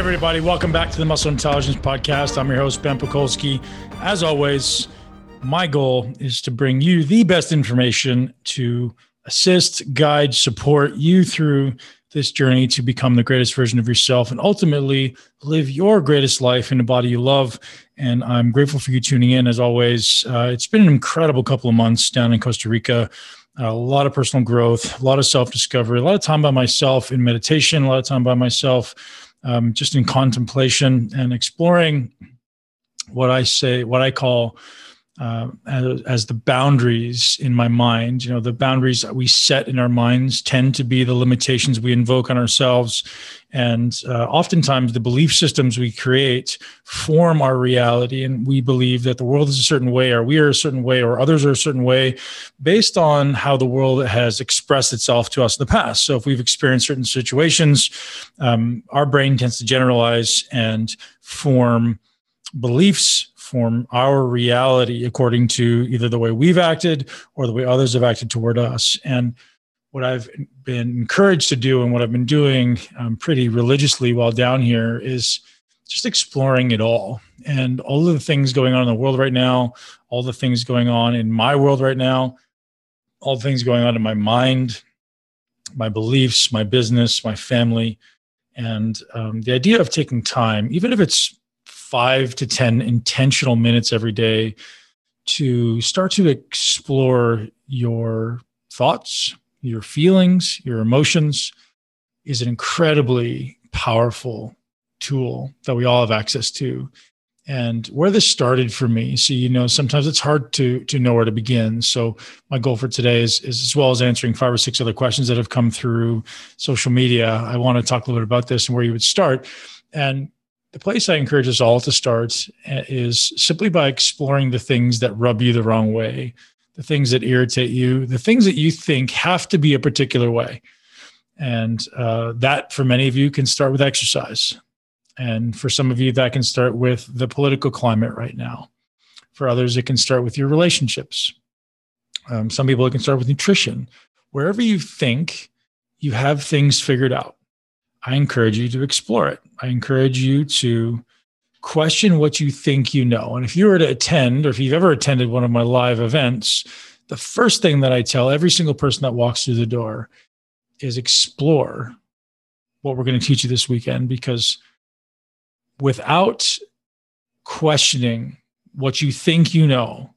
everybody. Welcome back to the Muscle Intelligence Podcast. I'm your host, Ben Pakulski. As always, my goal is to bring you the best information to assist, guide, support you through this journey to become the greatest version of yourself and ultimately live your greatest life in a body you love. And I'm grateful for you tuning in as always. Uh, it's been an incredible couple of months down in Costa Rica. a lot of personal growth, a lot of self discovery, a lot of time by myself in meditation, a lot of time by myself um, just in contemplation and exploring what I say, what I call uh, as, as, the boundaries in my mind. You know, the boundaries that we set in our minds tend to be the limitations we invoke on ourselves. And uh, oftentimes, the belief systems we create form our reality. And we believe that the world is a certain way, or we are a certain way, or others are a certain way based on how the world has expressed itself to us in the past. So, if we've experienced certain situations, um, our brain tends to generalize and form beliefs form our reality according to either the way we've acted or the way others have acted toward us. And what I've been encouraged to do and what I've been doing um, pretty religiously while down here is just exploring it all and all of the things going on in the world right now, all the things going on in my world right now, all the things going on in my mind, my beliefs, my business, my family. And um, the idea of taking time, even if it's five to 10 intentional minutes every day to start to explore your thoughts, your feelings, your emotions is an incredibly powerful tool that we all have access to. And where this started for me, so you know, sometimes it's hard to to know where to begin. So my goal for today is, is as well as answering five or six other questions that have come through social media. I want to talk a little bit about this and where you would start. And the place I encourage us all to start uh, is simply by exploring the things that rub you the wrong way, the things that irritate you, the things that you think have to be a particular way. And uh, that, for many of you, can start with exercise. And for some of you, that can start with the political climate right now. For others, it can start with your relationships. Um, some people, it can start with nutrition. Wherever you think you have things figured out, I encourage you to explore it. I encourage you to question what you think you know. And if you were to attend, or if you've ever attended one of my live events, the first thing that I tell every single person that walks through the door is explore what we're going to teach you this weekend because without questioning what you think you know,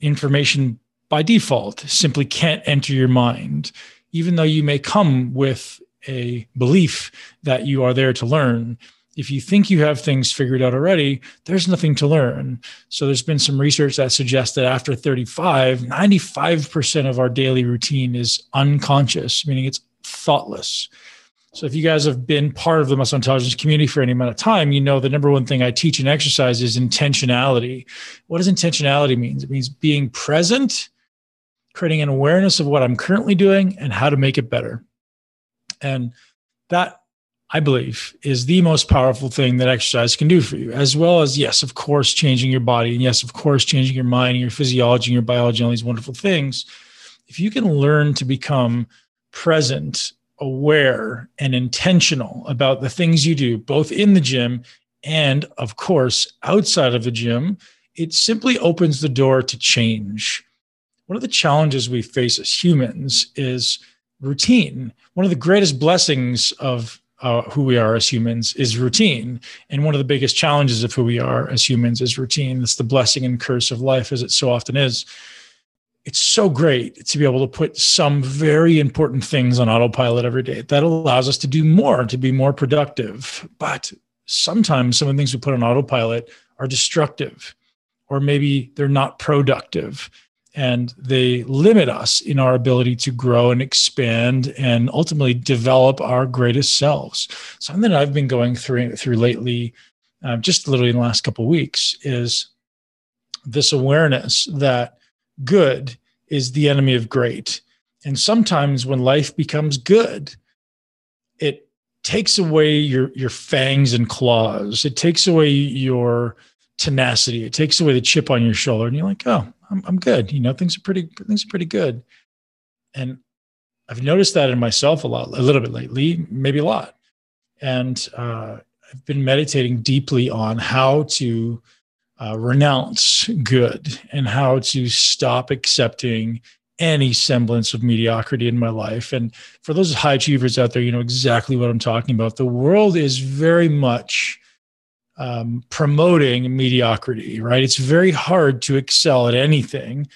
information by default simply can't enter your mind, even though you may come with a belief that you are there to learn. If you think you have things figured out already, there's nothing to learn. So there's been some research that suggests that after 35, 95% of our daily routine is unconscious, meaning it's thoughtless. So if you guys have been part of the muscle intelligence community for any amount of time, you know the number one thing I teach in exercise is intentionality. What does intentionality mean? It means being present, creating an awareness of what I'm currently doing and how to make it better. And that, I believe, is the most powerful thing that exercise can do for you, as well as, yes, of course, changing your body. And yes, of course, changing your mind and your physiology and your biology and all these wonderful things. If you can learn to become present, aware, and intentional about the things you do, both in the gym and, of course, outside of the gym, it simply opens the door to change. One of the challenges we face as humans is routine. One of the greatest blessings of uh, who we are as humans is routine. And one of the biggest challenges of who we are as humans is routine. It's the blessing and curse of life, as it so often is. It's so great to be able to put some very important things on autopilot every day. That allows us to do more, to be more productive. But sometimes some of the things we put on autopilot are destructive, or maybe they're not productive and they limit us in our ability to grow and expand and ultimately develop our greatest selves. Something that I've been going through through lately, uh, just literally in the last couple of weeks, is this awareness that good is the enemy of great. And sometimes when life becomes good, it takes away your your fangs and claws. It takes away your tenacity. It takes away the chip on your shoulder, and you're like, oh, I'm, I'm good. You know, things are pretty things are pretty good. And I've noticed that in myself a lot, a little bit lately, maybe a lot. And uh, I've been meditating deeply on how to uh, renounce good and how to stop accepting any semblance of mediocrity in my life. And for those high achievers out there, you know exactly what I'm talking about. The world is very much um, promoting mediocrity, right? It's very hard to excel at anything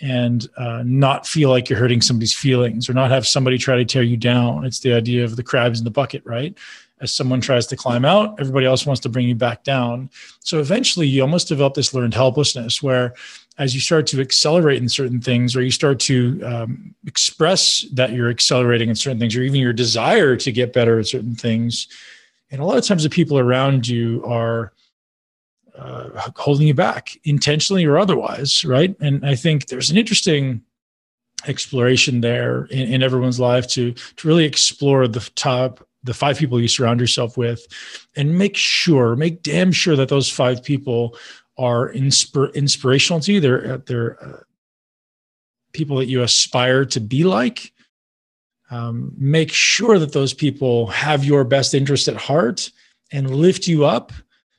and uh, not feel like you're hurting somebody's feelings or not have somebody try to tear you down. It's the idea of the crabs in the bucket, right? As someone tries to climb out, everybody else wants to bring you back down. So eventually, you almost develop this learned helplessness where as you start to accelerate in certain things or you start to um, express that you're accelerating in certain things or even your desire to get better at certain things and a lot of times the people around you are uh, holding you back intentionally or otherwise right and i think there's an interesting exploration there in, in everyone's life to to really explore the top the five people you surround yourself with and make sure make damn sure that those five people are inspir- inspirational to you. They're they're uh, people that you aspire to be like. Um, make sure that those people have your best interest at heart and lift you up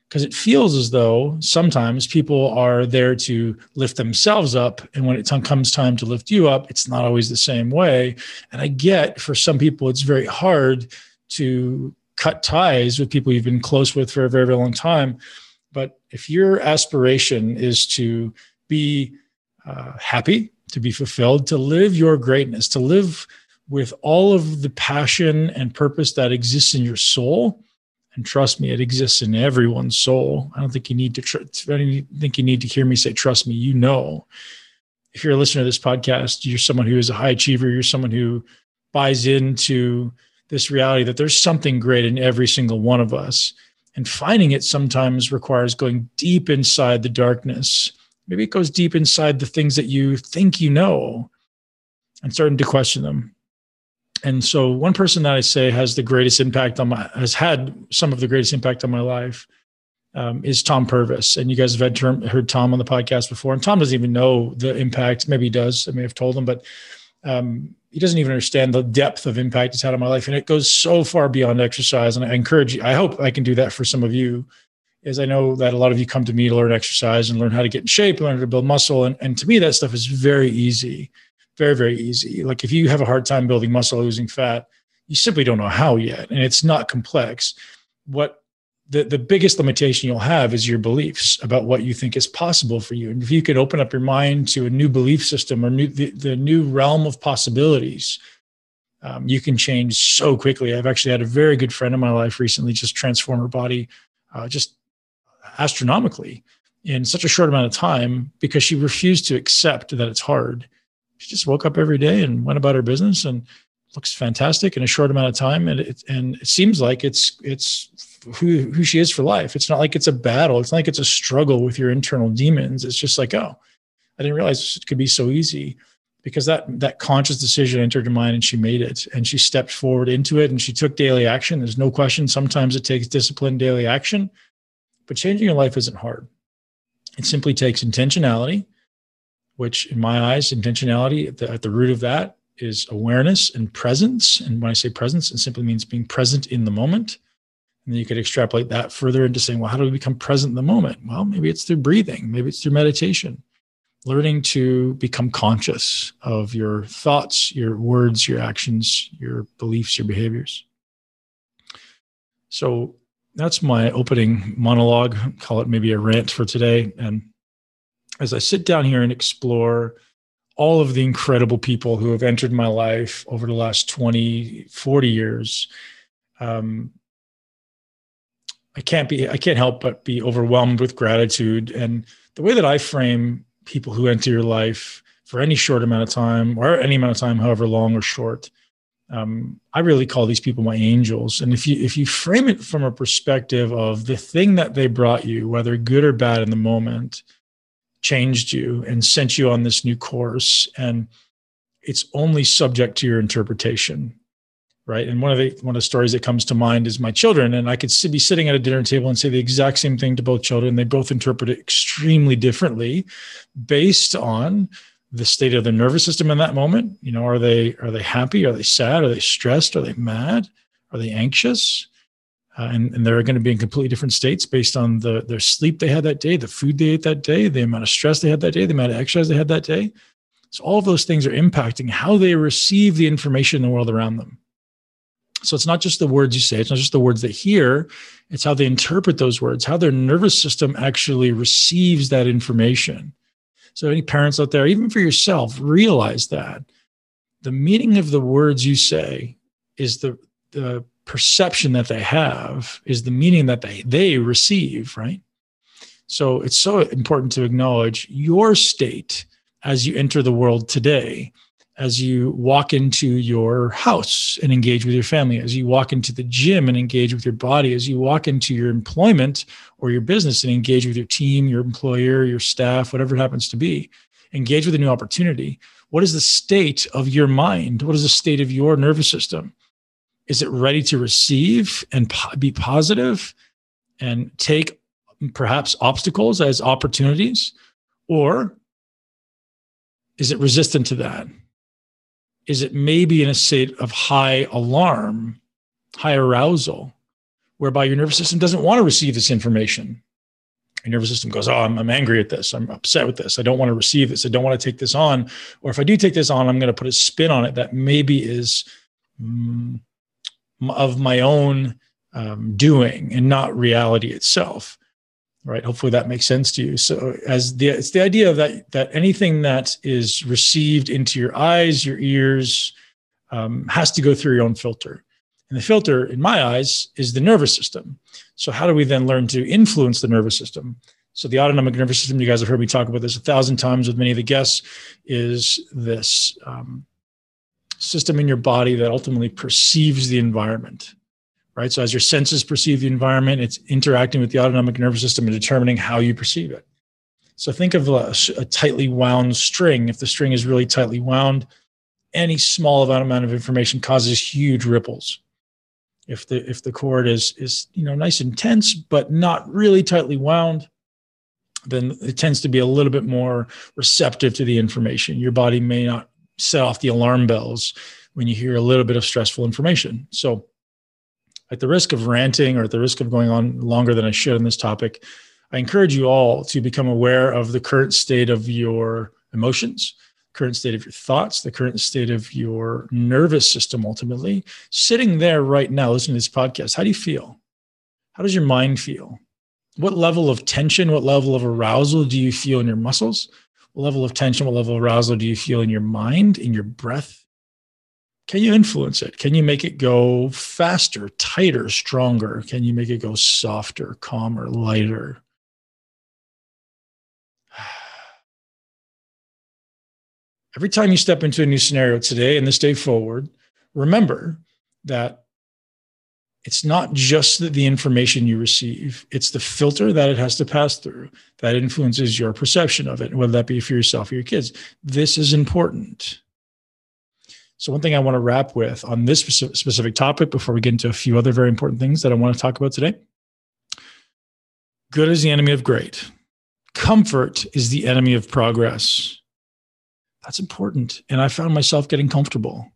because it feels as though sometimes people are there to lift themselves up and when it comes time to lift you up it's not always the same way. And i get for some people it's very hard to cut ties with people you've been close with for a very, very long time. But if your aspiration is to be uh, happy, to be fulfilled, to live your greatness, to live with all of the passion and purpose that exists in your soul, and trust me, it exists in everyone's soul. I don't think you need to. Tr- I don't think you need to hear me say, "Trust me." You know, if you're a listener to this podcast, you're someone who is a high achiever. You're someone who buys into this reality that there's something great in every single one of us and finding it sometimes requires going deep inside the darkness. Maybe it goes deep inside the things that you think you know and starting to question them. And so, one person that I say has the greatest impact on my, has had some of the greatest impact on my life um, is Tom Purvis. And you guys have had term, heard Tom on the podcast before. And Tom doesn't even know the impact. Maybe he does. I may have told him, but um, he doesn't even understand the depth of impact it's had on my life and it goes so far beyond exercise and i encourage you i hope i can do that for some of you is i know that a lot of you come to me to learn exercise and learn how to get in shape learn how to build muscle and, and to me that stuff is very easy very very easy like if you have a hard time building muscle losing fat you simply don't know how yet and it's not complex what the, the biggest limitation you'll have is your beliefs about what you think is possible for you. And if you could open up your mind to a new belief system or new, the, the new realm of possibilities, um, you can change so quickly. I've actually had a very good friend in my life recently just transform her body uh, just astronomically in such a short amount of time because she refused to accept that it's hard. She just woke up every day and went about her business and looks fantastic in a short amount of time. And it, and it seems like it's, it's who who she is for life. It's not like it's a battle. It's not like it's a struggle with your internal demons. It's just like, oh, I didn't realize it could be so easy because that that conscious decision entered her mind and she made it and she stepped forward into it and she took daily action. There's no question. Sometimes it takes disciplined daily action, but changing your life isn't hard. It simply takes intentionality, which in my eyes, intentionality at the, at the root of that is awareness and presence. And when I say presence, it simply means being present in the moment and then you could extrapolate that further into saying, well, how do we become present in the moment? Well, maybe it's through breathing, maybe it's through meditation, learning to become conscious of your thoughts, your words, your actions, your beliefs, your behaviors. So that's my opening monologue. Call it maybe a rant for today. And as I sit down here and explore all of the incredible people who have entered my life over the last 20, 40 years, um, I can't be I can't help but be overwhelmed with gratitude and the way that I frame people who enter your life for any short amount of time or any amount of time, however long or short. Um, I really call these people my angels. And if you if you frame it from a perspective of the thing that they brought you, whether good or bad in the moment, changed you and sent you on this new course, and it's only subject to your interpretation right? And one of the one of the stories that comes to mind is my children and i could be sitting at a dinner table and say the exact same thing to both children. They both interpret it extremely differently based on the state of their nervous system in that moment. You know are they are they happy? Are they sad? Are they stressed? Are they mad? Are they anxious Uh, and, and they're going to be in completely different states based on the their sleep they had that day, the food they ate that day, the amount of stress they had that day, the amount of exercise they had that day. So all of those things are impacting how they receive the information in the world around them. So it's not just the words you say, it's not just the words they hear, it's how they interpret those words, how their nervous system actually receives that information. So, any parents out there, even for yourself, realize that the meaning of the words you say is the, the perception that they have, is the meaning that they, they receive, right? So, it's so important to acknowledge your state as you enter the world today as you walk into your house and engage with your family, as you walk into the gym and engage with your body, as you walk into your employment or your business and engage with your team, your employer, your staff, whatever it happens to be, engage with a new opportunity. What is the state of your mind? What is the state of your nervous system? Is it ready to receive and po- be positive and take perhaps obstacles as opportunities? Or is it resistant to that? is it maybe in a state of high alarm, high arousal, whereby your nervous system doesn't want to receive this information. Your nervous system goes, Oh, I'm, I'm angry at this. I'm upset with this. I don't want to receive this. I don't want to take this on. Or if I do take this on, I'm going to put a spin on it that maybe is mm, of my own um, doing and not reality itself right? Hopefully that makes sense to you. So as the it's the idea that that anything that is received into your eyes your ears um, has to go through your own filter. And the filter in my eyes is the nervous system. So how do we then learn to influence the nervous system? So the autonomic nervous system you guys have heard me talk about this a thousand times with many of the guests is this um, system in your body that ultimately perceives the environment right? So as your senses perceive the environment, it's interacting with the autonomic nervous system and determining how you perceive it. So think of a, a tightly wound string. If the string is really tightly wound, any small amount of information causes huge ripples. If the if the cord is is you know nice and tense but not really tightly wound, then it tends to be a little bit more receptive to the information. Your body may not set off the alarm bells when you hear a little bit of stressful information. So at the risk of ranting or at the risk of going on longer than I should on this topic, I encourage you all to become aware of the current state of your emotions, current state of your thoughts, the current state of your nervous system ultimately. Sitting there right now, listening to this podcast, how do you feel? How does your mind feel? What level of tension, what level of arousal do you feel in your muscles? What level of tension, what level of arousal do you feel in your mind, in your breath, can you influence it? Can you make it go faster, tighter, stronger? Can you make it go softer, calmer, lighter? Every time you step into a new scenario today and this day forward, remember that it's not just the information you receive, it's the filter that it has to pass through that influences your perception of it, whether that be for yourself or your kids. This is important. So, one thing I want to wrap with on this specific topic before we get into a few other very important things that I want to talk about today good is the enemy of great, comfort is the enemy of progress. That's important. And I found myself getting comfortable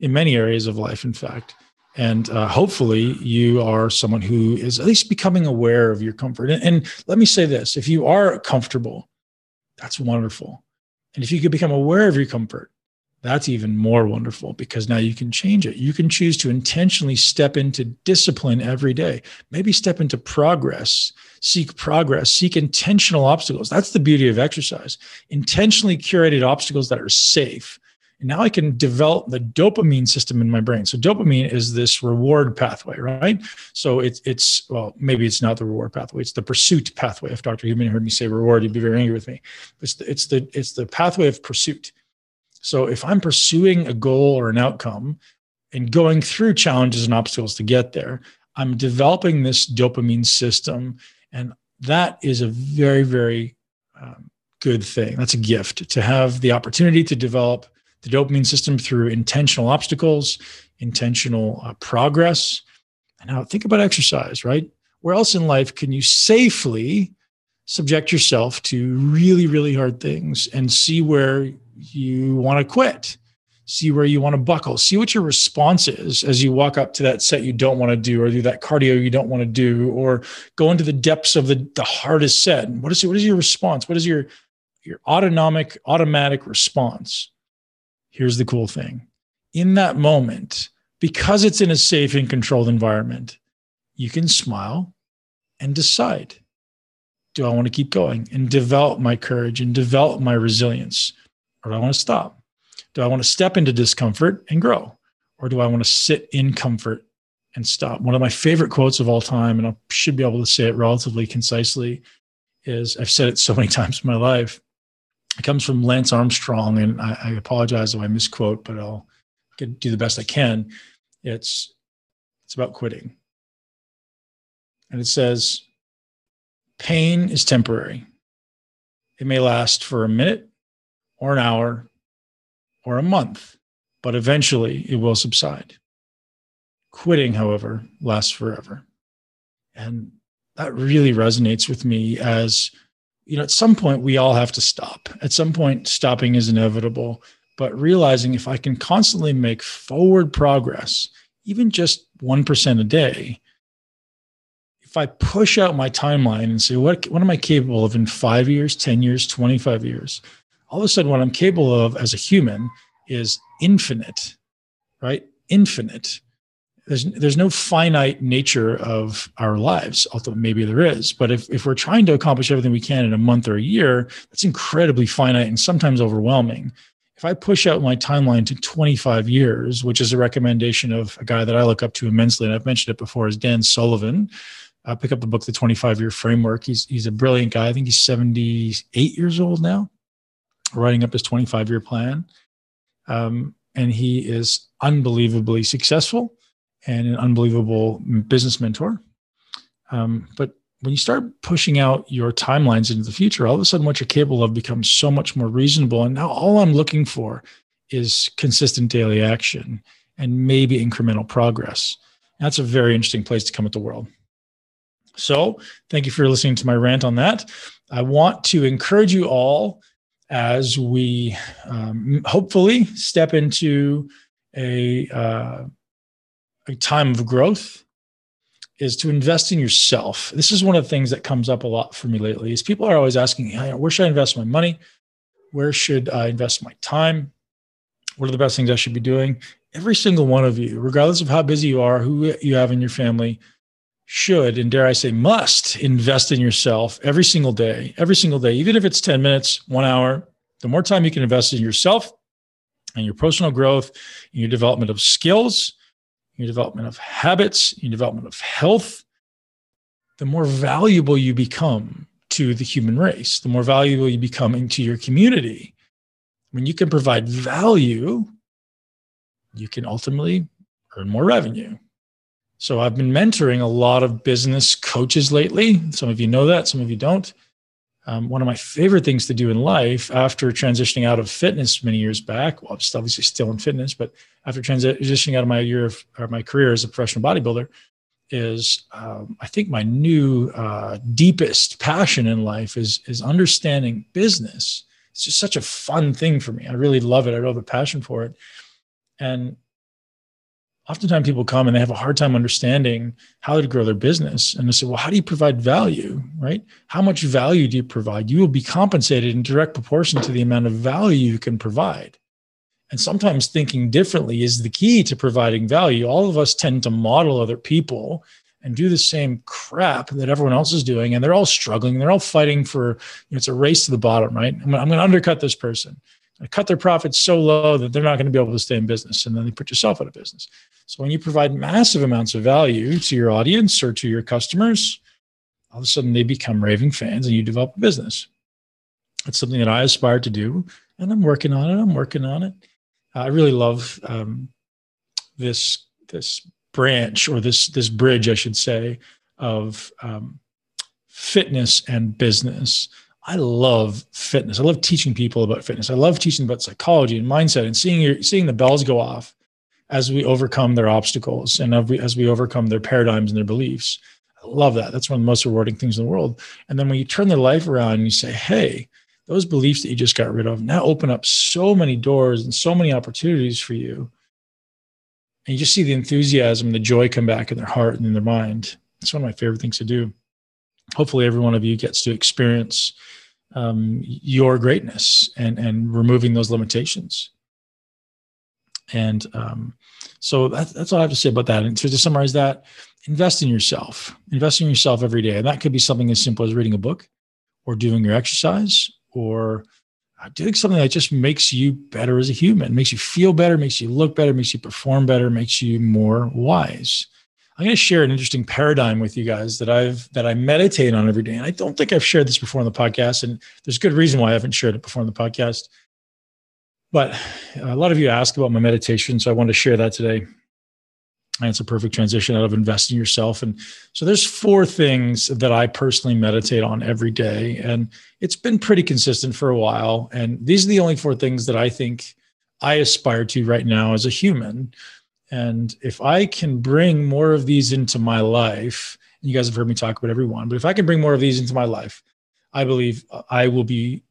in many areas of life, in fact. And uh, hopefully, you are someone who is at least becoming aware of your comfort. And, and let me say this if you are comfortable, that's wonderful. And if you could become aware of your comfort, that's even more wonderful because now you can change it. You can choose to intentionally step into discipline every day, maybe step into progress, seek progress, seek intentional obstacles. That's the beauty of exercise intentionally curated obstacles that are safe. And now I can develop the dopamine system in my brain. So dopamine is this reward pathway, right? So it's it's well, maybe it's not the reward pathway. It's the pursuit pathway. If Dr. Huberman heard me say reward, he'd be very angry with me. It's the, it's the it's the pathway of pursuit. So if I'm pursuing a goal or an outcome and going through challenges and obstacles to get there, I'm developing this dopamine system. And that is a very, very um, good thing. That's a gift to have the opportunity to develop the dopamine system through intentional obstacles, intentional uh, progress. And now think about exercise, right? Where else in life can you safely subject yourself to really, really hard things and see where you want to quit, see where you want to buckle, see what your response is as you walk up to that set you don't want to do, or do that cardio you don't want to do, or go into the depths of the, the hardest set. What is it? What is your response? What is your, your autonomic, automatic response? Here's the cool thing in that moment, because it's in a safe and controlled environment, you can smile and decide do I want to keep going and develop my courage and develop my resilience? Or do I want to stop? Do I want to step into discomfort and grow? Or do I want to sit in comfort and stop? One of my favorite quotes of all time, and I should be able to say it relatively concisely, is I've said it so many times in my life. It comes from Lance Armstrong, and I, I apologize if I misquote, but I'll get, do the best I can. It's it's about quitting, and it says, "Pain is temporary. It may last for a minute, or an hour, or a month, but eventually it will subside. Quitting, however, lasts forever. And that really resonates with me as, you know, at some point we all have to stop. At some point, stopping is inevitable, but realizing if I can constantly make forward progress, even just 1% a day, if I push out my timeline and say, what, what am I capable of in five years, 10 years, 25 years? all of a sudden what i'm capable of as a human is infinite right infinite there's there's no finite nature of our lives although maybe there is but if, if we're trying to accomplish everything we can in a month or a year that's incredibly finite and sometimes overwhelming. If i push out my timeline to 25 years which is a recommendation of a guy that i look up to immensely and i've mentioned it before is dan sullivan. Uh, pick up the book the 25 year framework. He's he's a brilliant guy. I think he's 78 years old now writing up his 25 year plan. Um, and he is unbelievably successful and an unbelievable business mentor. Um, but when you start pushing out your timelines into the future, all of a sudden what you're capable of becomes so much more reasonable. And now all I'm looking for is consistent daily action and maybe incremental progress. That's a very interesting place to come at the world. So, thank you for listening to my rant on that. I want to encourage you all as we um, hopefully step into a, uh, a time of growth is to invest in yourself. This is one of the things that comes up a lot for me lately is people are always asking, where should I invest my money? Where should I invest my time? What are the best things I should be doing? Every single one of you, regardless of how busy you are, who you have in your family, should and dare I say must invest in yourself every single day, every single day, even if it's 10 minutes, one hour. The more time you can invest in yourself and your personal growth, in your development of skills, your development of habits, your development of health, the more valuable you become to the human race, the more valuable you become into your community. When you can provide value, you can ultimately earn more revenue. So I've been mentoring a lot of business coaches lately. Some of you know that, some of you don't. Um, one of my favorite things to do in life after transitioning out of fitness many years back, well, I'm still obviously still in fitness, but after transitioning out of my year of or my career as a professional bodybuilder, is um, I think my new uh, deepest passion in life is is understanding business. It's just such a fun thing for me. I really love it. I love the passion for it, and oftentimes people come and they have a hard time understanding how to grow their business. And they say, well, how do you provide value, right? How much value do you provide? You will be compensated in direct proportion to the amount of value you can provide. And sometimes thinking differently is the key to providing value. All of us tend to model other people and do the same crap that everyone else is doing. And they're all struggling. They're all fighting for, you know, it's a race to the bottom, right? I'm, I'm going to undercut this person cut their profits so low that they're not going to be able to stay in business and then they put yourself out of business. So when you provide massive amounts of value to your audience or to your customers all of a sudden they become raving fans and you develop a business. It's something that i aspire to do and i'm working on it i'm working on it. I really love um, this this branch or this this bridge i should say of um, fitness and business I love fitness. I love teaching people about fitness. I love teaching about psychology and mindset and seeing your, seeing the bells go off as we overcome their obstacles and as we, overcome their paradigms and their beliefs. I love that. That's one of the most rewarding things in the world. And then when you turn their life around and you say, hey, those beliefs that you just got rid of now open up so many doors and so many opportunities for you. And you just see the enthusiasm, the joy come back in their heart and in their mind. It's one of my favorite things to do. Hopefully, every one of you gets to experience um, your greatness and and removing those limitations. And um, so that's, that's all I have to say about that. And to, summarize that, invest in yourself. Invest in yourself every day. And that could be something as simple as reading a book or doing your exercise or uh, doing something that just makes you better as a human, makes you feel better, makes you look better, makes you perform better, makes you more wise. I'm going to share an interesting paradigm with you guys that I've that I meditate on every day. And I don't think I've shared this before on the podcast, and there's good reason why I haven't shared it before on the podcast. But a lot of you ask about my meditation, so I want to share that today. And it's a perfect transition out of investing yourself. And so there's four things that I personally meditate on every day. And it's been pretty consistent for a while. And these are the only four things that I think I aspire to right now as a human. And if I can bring more of these into my life, and you guys have heard me talk about every one, but if I can bring more of these into my life, I believe I will be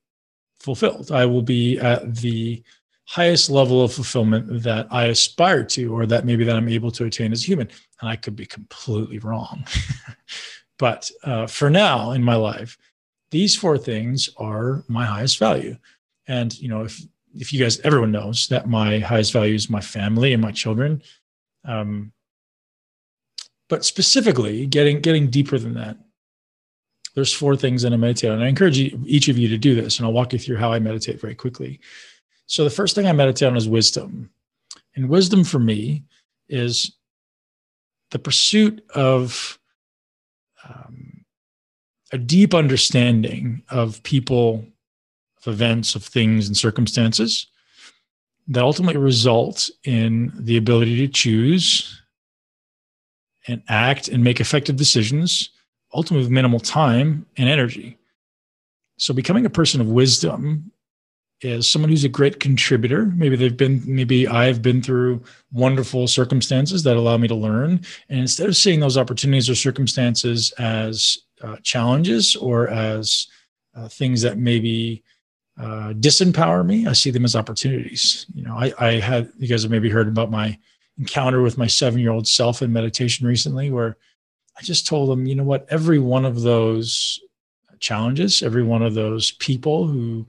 fulfilled. I will be at the highest level of fulfillment that I aspire to, or that maybe that I'm able to attain as a human. And I could be completely wrong. but uh, for now in my life, these four things are my highest value. And, you know, if, if you guys, everyone knows that my highest value is my family and my children. Um, but specifically getting, getting deeper than that, there's four things that I meditate on. I encourage each of you to do this, and I'll walk you through how I meditate very quickly. So the first thing I meditate on is wisdom. And wisdom for me is the pursuit of um, a deep understanding of people, of events, of things, and circumstances that ultimately result in the ability to choose and act and make effective decisions ultimately with minimal time and energy. So becoming a person of wisdom is someone who's a great contributor. Maybe they've been, maybe I've been through wonderful circumstances that allow me to learn. And instead of seeing those opportunities or circumstances as uh, challenges or as uh, things that maybe uh, disempower me, I see them as opportunities. You know, I, I had, you guys have maybe heard about my encounter with my seven year old self in meditation recently, where I just told them, you know what, every one of those challenges, every one of those people who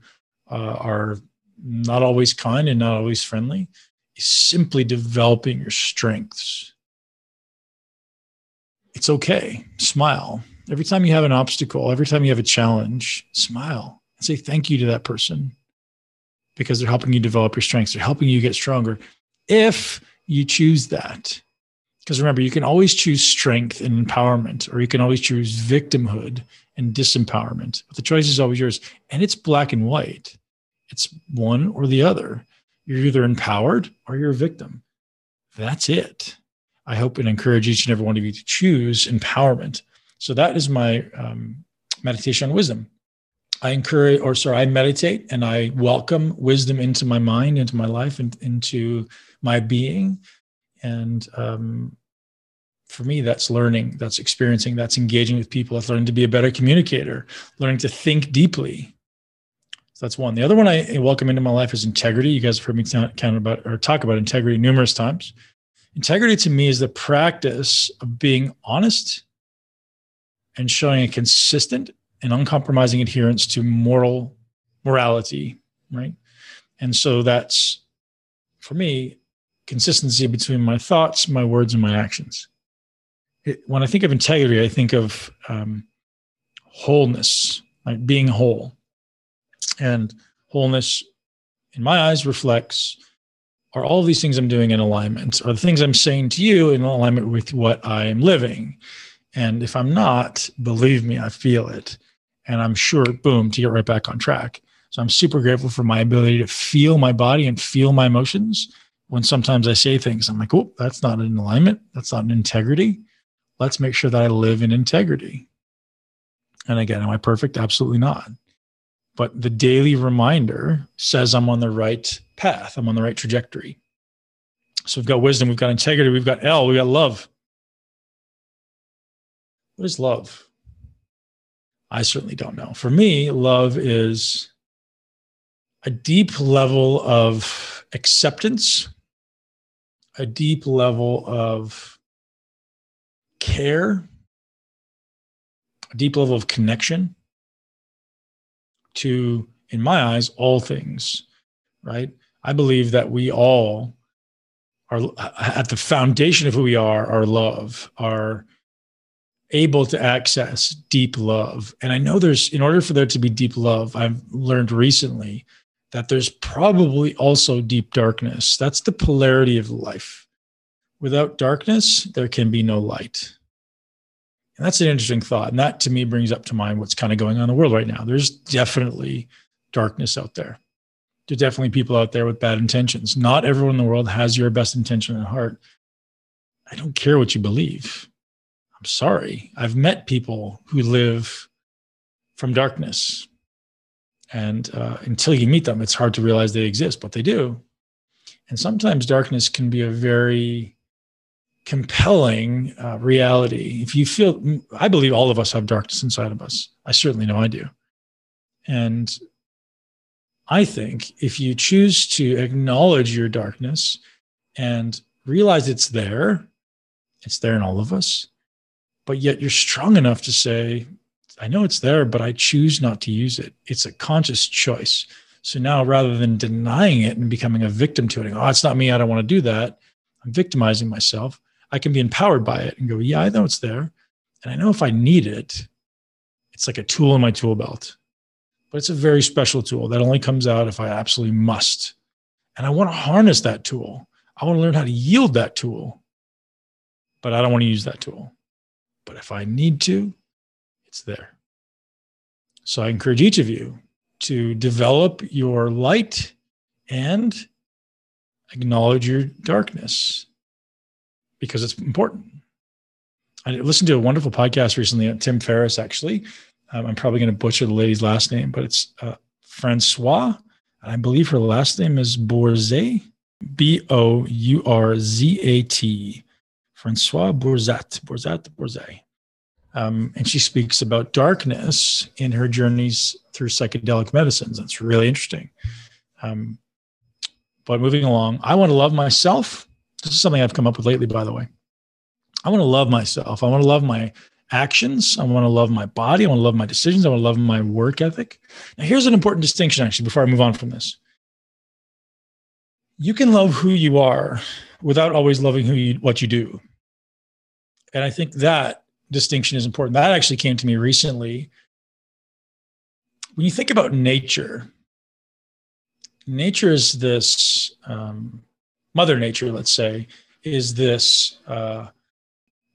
uh, are not always kind and not always friendly is simply developing your strengths. It's okay. Smile. Every time you have an obstacle, every time you have a challenge, smile say thank you to that person because they're helping you develop your strengths. They're helping you get stronger. If you choose that, because remember, you can always choose strength and empowerment, or you can always choose victimhood and disempowerment. But the choice is always yours. And it's black and white, it's one or the other. You're either empowered or you're a victim. That's it. I hope and encourage each and every one of you to choose empowerment. So that is my um, meditation on wisdom. I encourage, or sorry, I meditate and I welcome wisdom into my mind, into my life, and into my being. And um, for me that's learning that's experiencing that's engaging with people that's learning to be a better communicator learning to think deeply. So that's one. The other one i welcome into my life is integrity. You guys have heard me count about or talk about integrity numerous times. Integrity to me is the practice of being honest and showing a consistent and uncompromising adherence to moral morality right and so that's for me consistency between my thoughts, my words, and my actions. It, when I think of integrity, I think of um, wholeness, like being whole. And wholeness, in my eyes, reflects are all these things I'm doing in alignment? Are the things I'm saying to you in alignment with what I am living? And if I'm not, believe me, I feel it. And I'm sure, boom, to get right back on track. So I'm super grateful for my ability to feel my body and feel my emotions when sometimes I say things, I'm like, oh, that's not in alignment. That's not in integrity. Let's make sure that I live in integrity. And again, am I perfect? Absolutely not. But the daily reminder says I'm on the right path, I'm on the right trajectory. So we've got wisdom, we've got integrity, we've got L, we've got love. What is love? I certainly don't know. For me, love is a deep level of acceptance, a deep level of care, a deep level of connection to, in my eyes, all things, right? I believe that we all are at the foundation of who we are, our love, are able to access deep love. And I know there's, in order for there to be deep love, I've learned recently that there's probably also deep darkness. That's the polarity of life. Without darkness, there can be no light. And that's an interesting thought. And that to me brings up to mind what's kind of going on in the world right now. There's definitely darkness out there. There's definitely people out there with bad intentions. Not everyone in the world has your best intention at heart. I don't care what you believe. I'm sorry. I've met people who live from darkness. And uh, until you meet them, it's hard to realize they exist, but they do. And sometimes darkness can be a very compelling uh, reality. If you feel, I believe all of us have darkness inside of us. I certainly know I do. And I think if you choose to acknowledge your darkness and realize it's there, it's there in all of us, but yet you're strong enough to say, I know it's there, but I choose not to use it. It's a conscious choice. So now rather than denying it and becoming a victim to it, oh, it's not me, I don't want to do that, I'm victimizing myself. I can be empowered by it and go, yeah, I know it's there. And I know if I need it, it's like a tool in my tool belt. But it's a very special tool that only comes out if I absolutely must. And I want to harness that tool. I want to learn how to yield that tool. But I don't want to use that tool. But if I need to, it's there. So I encourage each of you to develop your light and acknowledge your darkness because it's important. I listened to a wonderful podcast recently Tim Ferriss, actually. Um, I'm probably going to butcher the lady's last name, but it's uh, Francois. I believe her last name is Bourzat, B O U R Z A T. Francois Bourzat, Bourzat, Bourzat. Um, and she speaks about darkness in her journeys through psychedelic medicines. That's really interesting. Um, but moving along, I want to love myself this is something I've come up with lately, by the way. I want to love myself. I want to love my actions. I want to love my body. I want to love my decisions. I want to love my work ethic. Now, here's an important distinction, actually, before I move on from this. You can love who you are without always loving who you, what you do. And I think that distinction is important. That actually came to me recently. When you think about nature, nature is this um, Mother Nature, let's say, is this uh,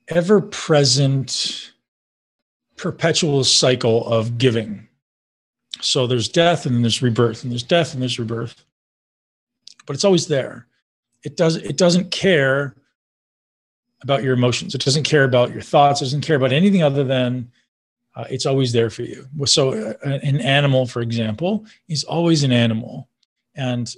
ever present, perpetual cycle of giving. So there's death and then there's rebirth, and there's death and there's rebirth. But it's always there. It does it doesn't care about your emotions. It doesn't care about your thoughts. It doesn't care about anything other than uh, it's always there for you. So uh, an animal, for example, is always an animal, and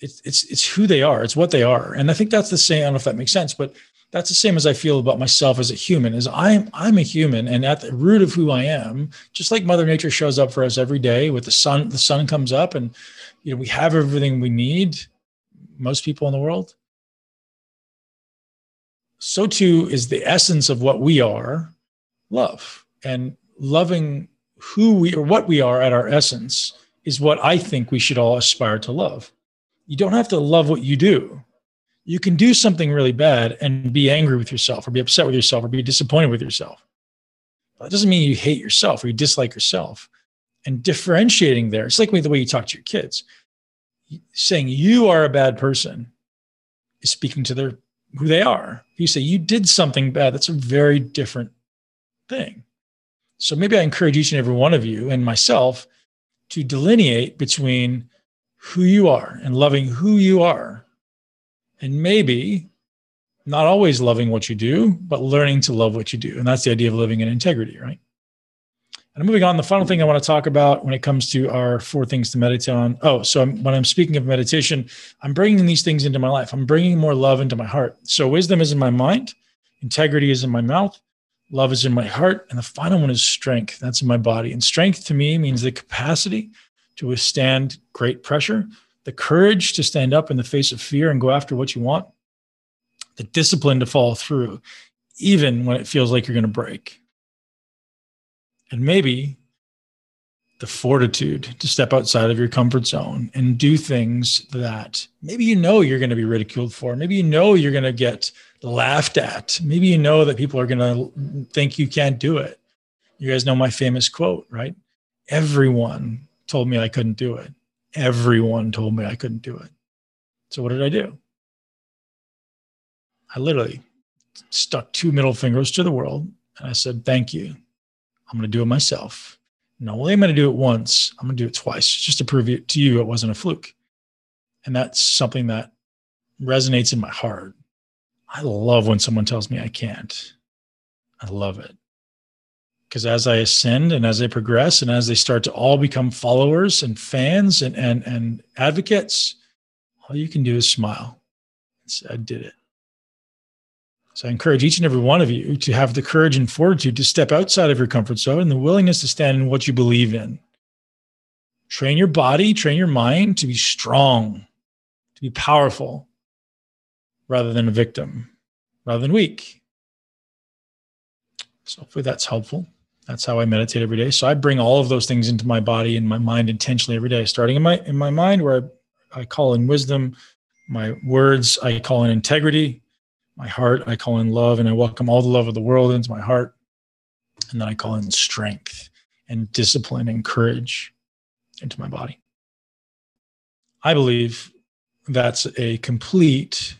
it's it's it's who they are. It's what they are, and I think that's the same. I don't know if that makes sense, but that's the same as I feel about myself as a human. Is I'm I'm a human, and at the root of who I am, just like Mother Nature shows up for us every day with the sun. The sun comes up, and you know we have everything we need. Most people in the world. So too is the essence of what we are, love, and loving who we or what we are at our essence is what I think we should all aspire to love you don't have to love what you do. You can do something really bad and be angry with yourself or be upset with yourself or be disappointed with yourself. That doesn't mean you hate yourself or you dislike yourself. And differentiating there, it's like the way you talk to your kids. Saying you are a bad person is speaking to their who they are. If you say you did something bad, that's a very different thing. So maybe I encourage each and every one of you and myself to delineate between who you are and loving who you are. And maybe not always loving what you do, but learning to love what you do. And that's the idea of living in integrity, right? And moving on, the final thing I want to talk about when it comes to our four things to meditate on. Oh, so I'm, when I'm speaking of meditation, I'm bringing these things into my life. I'm bringing more love into my heart. So wisdom is in my mind, integrity is in my mouth, love is in my heart, and the final one is strength. That's in my body. And strength to me means the capacity to withstand great pressure, the courage to stand up in the face of fear and go after what you want, the discipline to follow through, even when it feels like you're going to break. And maybe the fortitude to step outside of your comfort zone and do things that maybe you know you're going to be ridiculed for. Maybe you know you're going to get laughed at. Maybe you know that people are going to think you can't do it. You guys know my famous quote, right? Everyone told me I couldn't do it. Everyone told me I couldn't do it. So what did I do? I literally stuck two middle fingers to the world and I said, Thank you. I'm going to do it myself. No, only I'm going to do it once. I'm going to do it twice just to prove it to you it wasn't a fluke. And that's something that resonates in my heart. I love when someone tells me I can't. I love it. Because as I ascend and as I progress and as they start to all become followers and fans and, and, and advocates, all you can do is smile. I did it. So I encourage each and every one of you to have the courage and fortitude to step outside of your comfort zone and the willingness to stand in what you believe in. Train your body, train your mind to be strong, to be powerful, rather than a victim, rather than weak. So hopefully that's helpful. That's how I meditate every day. So I bring all of those things into my body and my mind intentionally every day, starting in my in my mind where I, I call in wisdom, my words I call in integrity, my heart, I call in love and I welcome all the love of the world into my heart. And then I call in strength and discipline and courage into my body. I believe that's a complete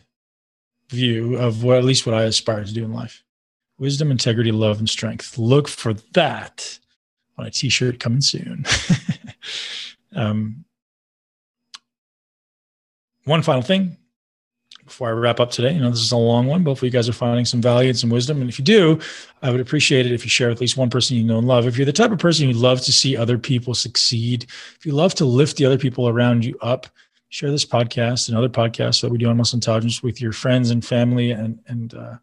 view of what at least what I aspire to do in life. Wisdom, integrity, love, and strength. Look for that on a t-shirt coming soon. um, one final thing before I wrap up today. You know, this is a long one, but hopefully you guys are finding some value and some wisdom. And if you do, I would appreciate it if you share with at least one person you know and love. If you're the type of person who loves to see other people succeed, if you love to lift the other people around you up, share this podcast and other podcasts that we do on muscle intelligence with your friends and family and and uh,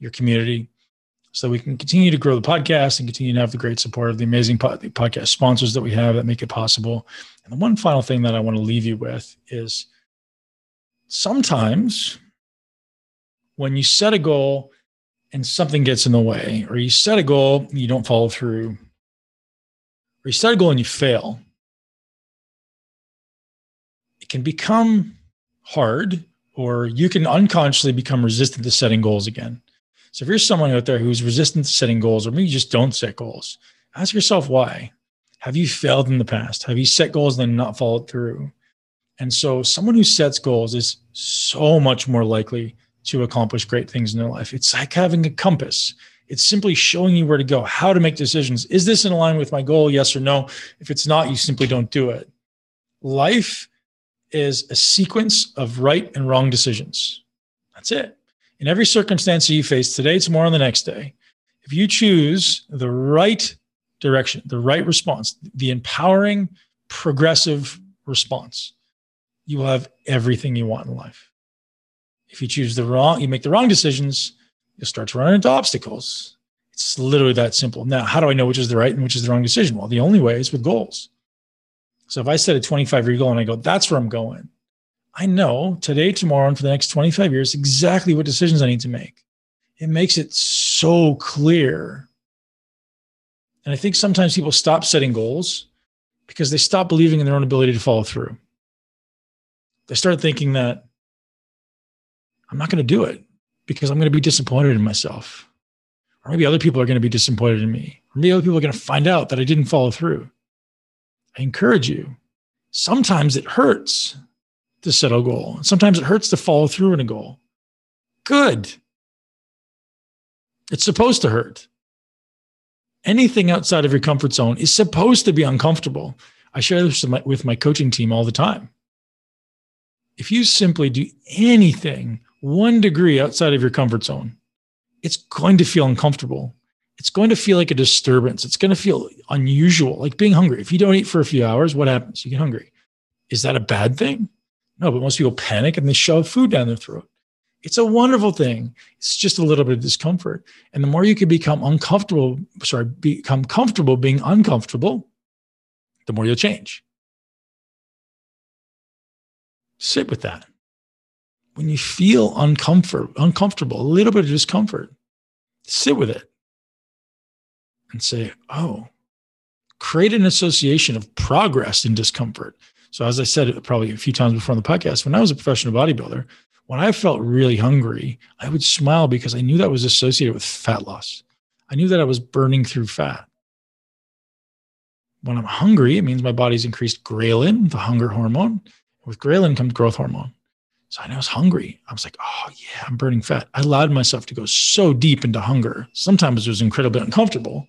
your community so we can continue to grow the podcast and continue to have the great support of the amazing podcast sponsors that we have that make it possible. And the one final thing that I want to leave you with is sometimes when you set a goal and something gets in the way, or you set a goal and you don't follow through, or you set a goal and you fail, it can become hard, or you can unconsciously become resistant to setting goals again. So if you're someone out there who's resistant to setting goals, or maybe you just don't set goals, ask yourself why. Have you failed in the past? Have you set goals and then not followed through? And so someone who sets goals is so much more likely to accomplish great things in their life. It's like having a compass. It's simply showing you where to go, how to make decisions. Is this in line with my goal? Yes or no? If it's not, you simply don't do it. Life is a sequence of right and wrong decisions. That's it. In every circumstance that you face today, tomorrow, and the next day, if you choose the right direction, the right response, the empowering, progressive response, you will have everything you want in life. If you choose the wrong, you make the wrong decisions, you'll start to run into obstacles. It's literally that simple. Now, how do I know which is the right and which is the wrong decision? Well, the only way is with goals. So if I set a 25 year goal and I go, that's where I'm going, I know today, tomorrow, and for the next 25 years exactly what decisions I need to make. It makes it so clear. And I think sometimes people stop setting goals because they stop believing in their own ability to follow through they started thinking that I'm not going to do it because I'm going to be disappointed in myself. Or maybe other people are going to be disappointed in me. Or maybe other people are going to find out that I didn't follow through. I encourage you. Sometimes it hurts to set a goal. and Sometimes it hurts to follow through in a goal. Good. It's supposed to hurt. Anything outside of your comfort zone is supposed to be uncomfortable. I share this with my, with my coaching team all the time if you simply do anything one degree outside of your comfort zone, it's going to feel uncomfortable. It's going to feel like a disturbance. It's going to feel unusual, like being hungry. If you don't eat for a few hours, what happens? You get hungry. Is that a bad thing? No, but most people panic and they shove food down their throat. It's a wonderful thing. It's just a little bit of discomfort. And the more you can become uncomfortable, sorry, become comfortable being uncomfortable, the more you'll change. Sit with that. When you feel uncomfort, uncomfortable, a little bit of discomfort, sit with it and say, oh, create an association of progress and discomfort. So, as I said probably a few times before on the podcast, when I was a professional bodybuilder, when I felt really hungry, I would smile because I knew that was associated with fat loss. I knew that I was burning through fat. When I'm hungry, it means my body's increased ghrelin, the hunger hormone. With ghrelin comes growth hormone. So I was hungry. I was like, oh, yeah, I'm burning fat. I allowed myself to go so deep into hunger. Sometimes it was incredibly uncomfortable,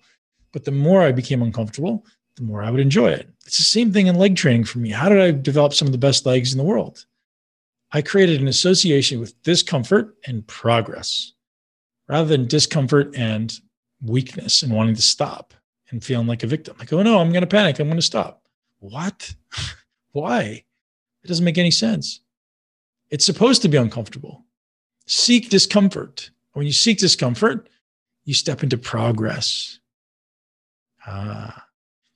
but the more I became uncomfortable, the more I would enjoy it. It's the same thing in leg training for me. How did I develop some of the best legs in the world? I created an association with discomfort and progress rather than discomfort and weakness and wanting to stop and feeling like a victim. Like, oh no, I'm going to panic. I'm going to stop. What? Why? It doesn't make any sense. It's supposed to be uncomfortable. Seek discomfort. When you seek discomfort, you step into progress. Ah,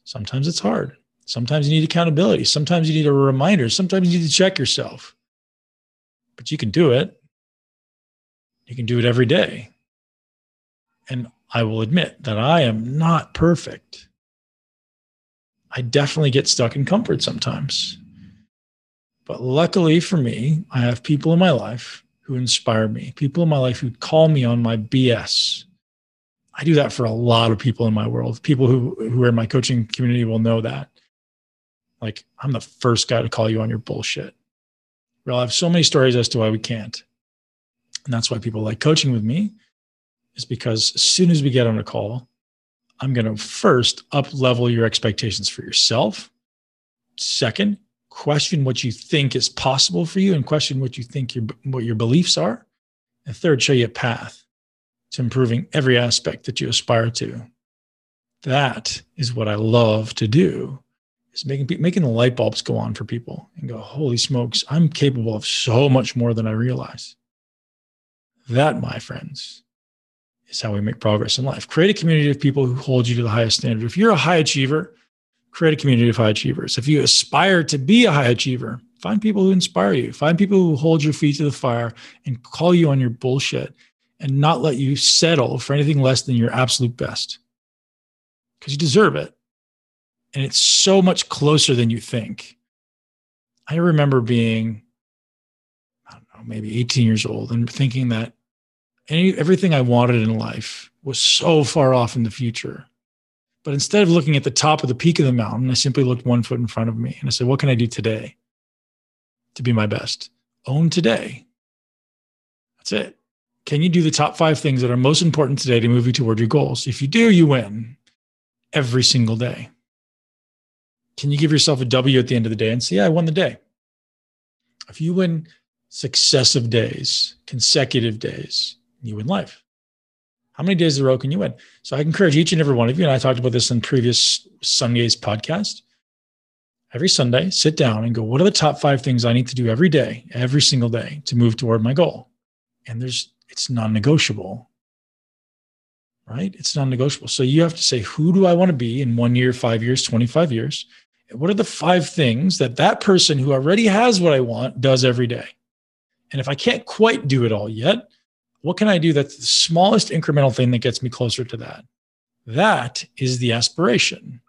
sometimes it's hard. Sometimes you need accountability. Sometimes you need a reminder. Sometimes you need to check yourself. But you can do it. You can do it every day. And I will admit that I am not perfect. I definitely get stuck in comfort sometimes. But luckily for me, I have people in my life who inspire me, people in my life who call me on my BS. I do that for a lot of people in my world. People who, who are in my coaching community will know that. Like, I'm the first guy to call you on your bullshit. Well, I have so many stories as to why we can't. And that's why people like coaching with me is because as soon as we get on a call, I'm going to first up level your expectations for yourself. Second, question what you think is possible for you and question what you think your what your beliefs are. And third, show you a path to improving every aspect that you aspire to. That is what I love to do. Is making making the light bulbs go on for people and go, holy smokes, I'm capable of so much more than I realize. That, my friends, is how we make progress in life. Create a community of people who hold you to the highest standard. If you're a high achiever, create a community of high achievers. If you aspire to be a high achiever, find people who inspire you, find people who hold your feet to the fire and call you on your bullshit and not let you settle for anything less than your absolute best because you deserve it. And it's so much closer than you think. I remember being, I don't know, maybe 18 years old and thinking that any, everything I wanted in life was so far off in the future. But instead of looking at the top of the peak of the mountain, I simply looked one foot in front of me and I said, What can I do today to be my best? Own today. That's it. Can you do the top five things that are most important today to move you toward your goals? If you do, you win every single day. Can you give yourself a W at the end of the day and say, Yeah, I won the day? If you win successive days, consecutive days, you win life. How many days in a row can you win? So I encourage each and every one of you, and I talked about this in previous Sunday's podcast. Every Sunday, sit down and go, what are the top five things I need to do every day, every single day to move toward my goal? And there's it's non-negotiable. Right? It's non-negotiable. So you have to say, who do I want to be in one year, five years, 25 years? What are the five things that that person who already has what I want does every day? And if I can't quite do it all yet, what can I do that's the smallest incremental thing that gets me closer to that? That is the aspiration.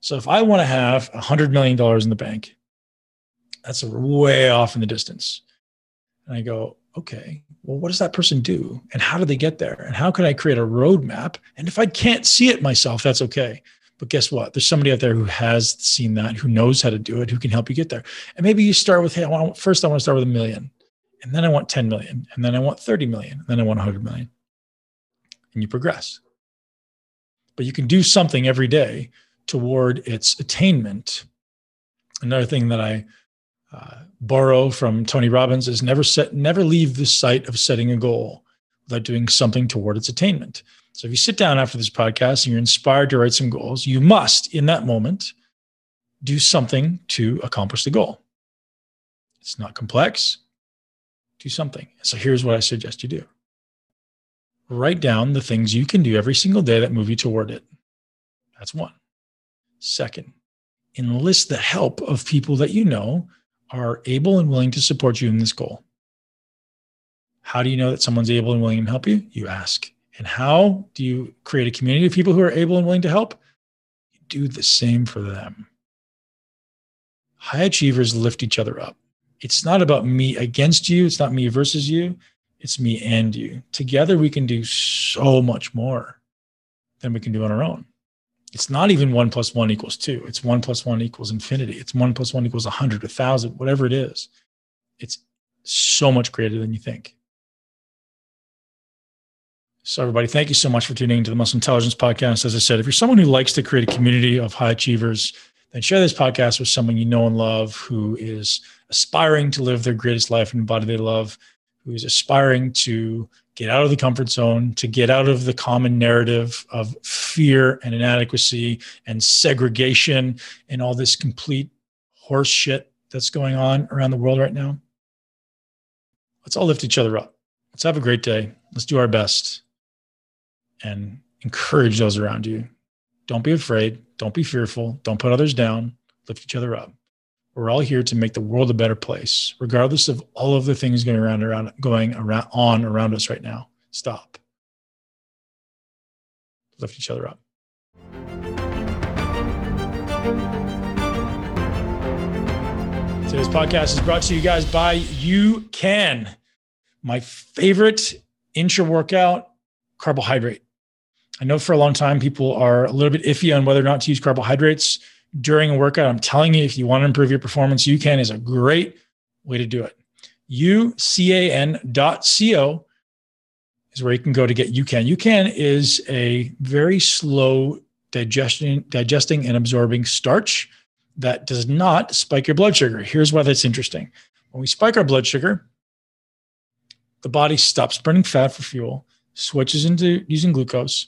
So if I want to have $100 million in the bank, that's way off in the distance. And I go, okay, well, what does that person do? And how do they get there? And how can I create a roadmap? And if I can't see it myself, that's okay. But guess what? There's somebody out there who has seen that, who knows how to do it, who can help you get there. And maybe you start with, hey, I want, first I want to start with a million and then I want 10 million, and then I want 30 million, and then I want 100 million. And you progress. But you can do something every day toward its attainment. Another thing that I uh, borrow from Tony Robbins is never set, never leave the sight of setting a goal without doing something toward its attainment. So if you sit down after this podcast and you're inspired to write some goals, you must, in that moment, do something to accomplish the goal. It's not complex do something. So here's what I suggest you do write down the things you can do every single day that move you toward it. That's one. Second, enlist the help of people that you know are able and willing to support you in this goal. How do you know that someone's able and willing to help you? You ask. And how do you create a community of people who are able and willing to help? You do the same for them. High achievers lift each other up. It's not about me against you, it's not me versus you, it's me and you. Together, we can do so much more than we can do on our own. It's not even one plus one equals two. It's one plus one equals infinity. It's one plus one equals a hundred, a thousand, whatever it is. It's so much greater than you think. So, everybody, thank you so much for tuning into the Muscle Intelligence Podcast. As I said, if you're someone who likes to create a community of high achievers, then share this podcast with someone you know and love who is aspiring to live their greatest life in the body they love, who is aspiring to get out of the comfort zone, to get out of the common narrative of fear and inadequacy and segregation and all this complete horse shit that's going on around the world right now. Let's all lift each other up. Let's have a great day. Let's do our best and encourage those around you. Don't be afraid. Don't be fearful. Don't put others down. Lift each other up. We're all here to make the world a better place, regardless of all of the things going around, around going around on around us right now. Stop. Lift each other up. Today's podcast is brought to you guys by You Can, my favorite intra workout carbohydrate. I know for a long time people are a little bit iffy on whether or not to use carbohydrates during a workout. I'm telling you, if you want to improve your performance, UCAN is a great way to do it. UCAN.co is where you can go to get UCAN. UCAN is a very slow digesting, digesting and absorbing starch that does not spike your blood sugar. Here's why that's interesting. When we spike our blood sugar, the body stops burning fat for fuel, switches into using glucose,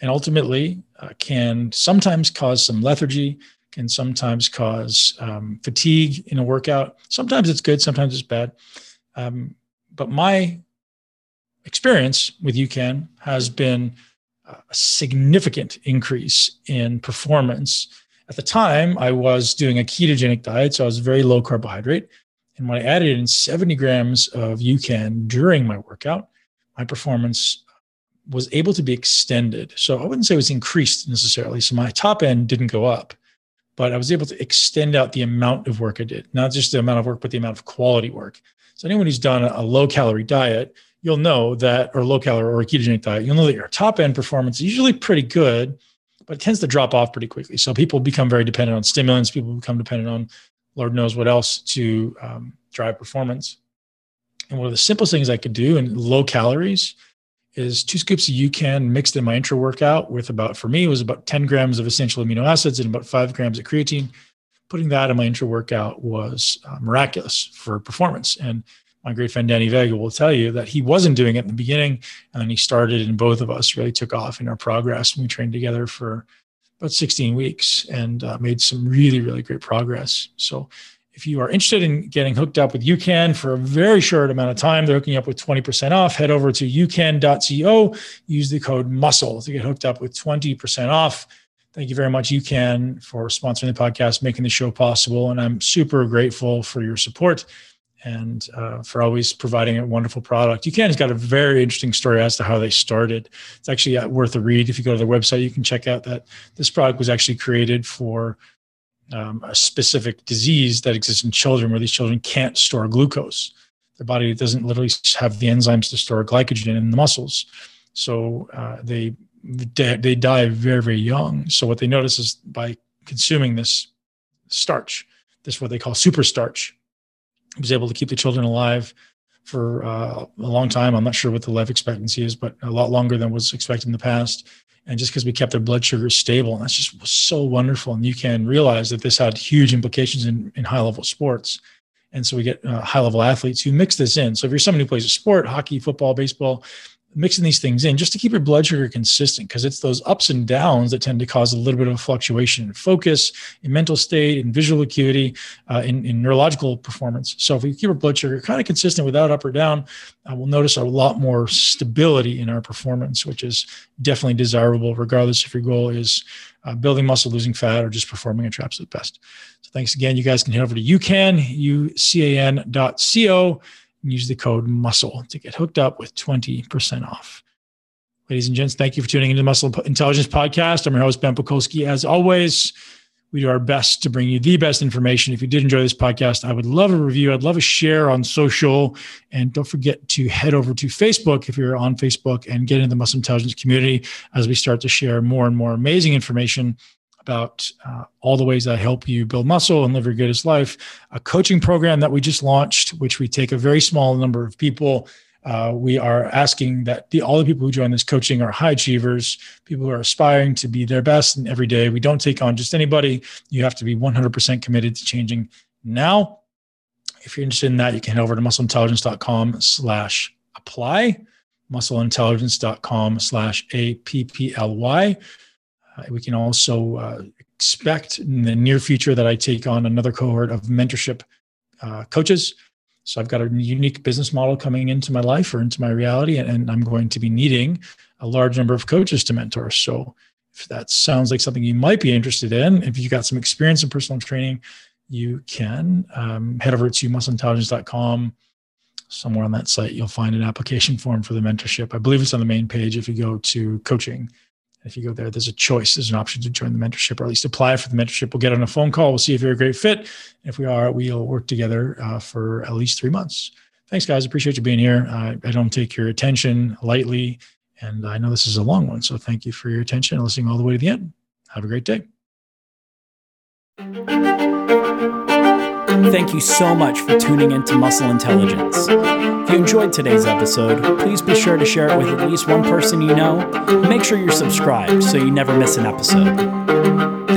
and ultimately uh, can sometimes cause some lethargy, can sometimes cause um, fatigue in a workout. Sometimes it's good, sometimes it's bad. Um, but my experience with UCAN has been a significant increase in performance. At the time, I was doing a ketogenic diet, so I was very low carbohydrate. And when I added in 70 grams of UCAN during my workout, my performance was able to be extended. So I wouldn't say it was increased necessarily. So my top end didn't go up, but I was able to extend out the amount of work I did, not just the amount of work, but the amount of quality work. So anyone who's done a low calorie diet, you'll know that, or low calorie or ketogenic diet, you'll know that your top end performance is usually pretty good, but it tends to drop off pretty quickly. So people become very dependent on stimulants. People become dependent on Lord knows what else to um, drive performance. And one of the simplest things I could do in low calories is two scoops of UCAN mixed in my intra workout with about, for me, it was about 10 grams of essential amino acids and about five grams of creatine. Putting that in my intra workout was uh, miraculous for performance. And my great friend Danny Vega will tell you that he wasn't doing it in the beginning. And then he started, and both of us really took off in our progress. And we trained together for about 16 weeks and uh, made some really, really great progress. So if you are interested in getting hooked up with UCAN for a very short amount of time, they're hooking you up with 20% off. Head over to ucan.co, use the code MUSCLE to get hooked up with 20% off. Thank you very much, UCAN, for sponsoring the podcast, making the show possible. And I'm super grateful for your support and uh, for always providing a wonderful product. UCAN has got a very interesting story as to how they started. It's actually uh, worth a read. If you go to their website, you can check out that this product was actually created for um, a specific disease that exists in children where these children can't store glucose. Their body doesn't literally have the enzymes to store glycogen in the muscles. So uh, they they die very very young. So what they notice is by consuming this starch, this what they call super starch, was able to keep the children alive for uh, a long time. I'm not sure what the life expectancy is, but a lot longer than was expected in the past and just because we kept their blood sugar stable and that's just so wonderful. And you can realize that this had huge implications in, in high level sports. And so we get uh, high level athletes who mix this in. So if you're someone who plays a sport hockey football baseball mixing these things in just to keep your blood sugar consistent because it's those ups and downs that tend to cause a little bit of a fluctuation in focus, in mental state, in visual acuity, uh, in, in neurological performance. So if we keep our blood sugar kind of consistent without up or down, uh, we'll notice a lot more stability in our performance, which is definitely desirable, regardless if your goal is uh, building muscle, losing fat, or just performing at your absolute best. So thanks again. You guys can head over to ucan, U-C-A-N.co use the code muscle to get hooked up with 20% off. Ladies and gents, thank you for tuning into the Muscle Intelligence Podcast. I'm your host, Ben Pakulski. As always, we do our best to bring you the best information. If you did enjoy this podcast, I would love a review. I'd love a share on social. And don't forget to head over to Facebook if you're on Facebook and get into the Muscle Intelligence community as we start to share more and more amazing information about uh, all the ways that help you build muscle and live your greatest life. A coaching program that we just launched, which we take a very small number of people. Uh, we are asking that the, all the people who join this coaching are high achievers, people who are aspiring to be their best in every day. We don't take on just anybody. You have to be 100% committed to changing now. If you're interested in that, you can head over to muscleintelligence.com slash apply, muscleintelligence.com slash A-P-P-L-Y. We can also uh, expect in the near future that I take on another cohort of mentorship uh, coaches. So I've got a unique business model coming into my life or into my reality, and, and I'm going to be needing a large number of coaches to mentor. So if that sounds like something you might be interested in, if you've got some experience in personal training, you can um, head over to muscleintelligence.com. Somewhere on that site, you'll find an application form for the mentorship. I believe it's on the main page if you go to coaching if you go there, there's a choice. There's an option to join the mentorship or at least apply for the mentorship. We'll get on a phone call. We'll see if you're a great fit. If we are, we'll work together uh, for at least three months. Thanks, guys. Appreciate you being here. Uh, I don't take your attention lightly. And I know this is a long one. So thank you for your attention and listening all the way to the end. Have a great day. Thank you so much for tuning in to Muscle Intelligence. If you enjoyed today's episode, please be sure to share it with at least one person you know. Make sure you're subscribed so you never miss an episode.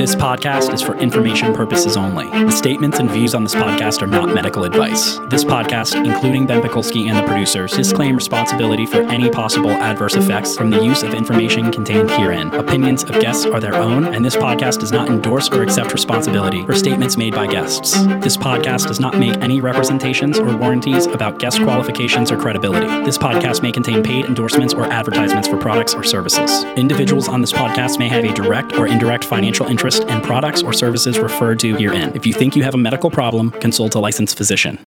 This podcast is for information purposes only. The statements and views on this podcast are not medical advice. This podcast, including Ben Pakulski and the producers, disclaim responsibility for any possible adverse effects from the use of information contained herein. Opinions of guests are their own, and this podcast does not endorse or accept responsibility for statements made by guests. This podcast does not make any representations or warranties about guest qualifications or credibility. This podcast may contain paid endorsements or advertisements for products or services. Individuals on this podcast may have a direct or indirect financial interest in products or services referred to herein. If you think you have a medical problem, consult a licensed physician.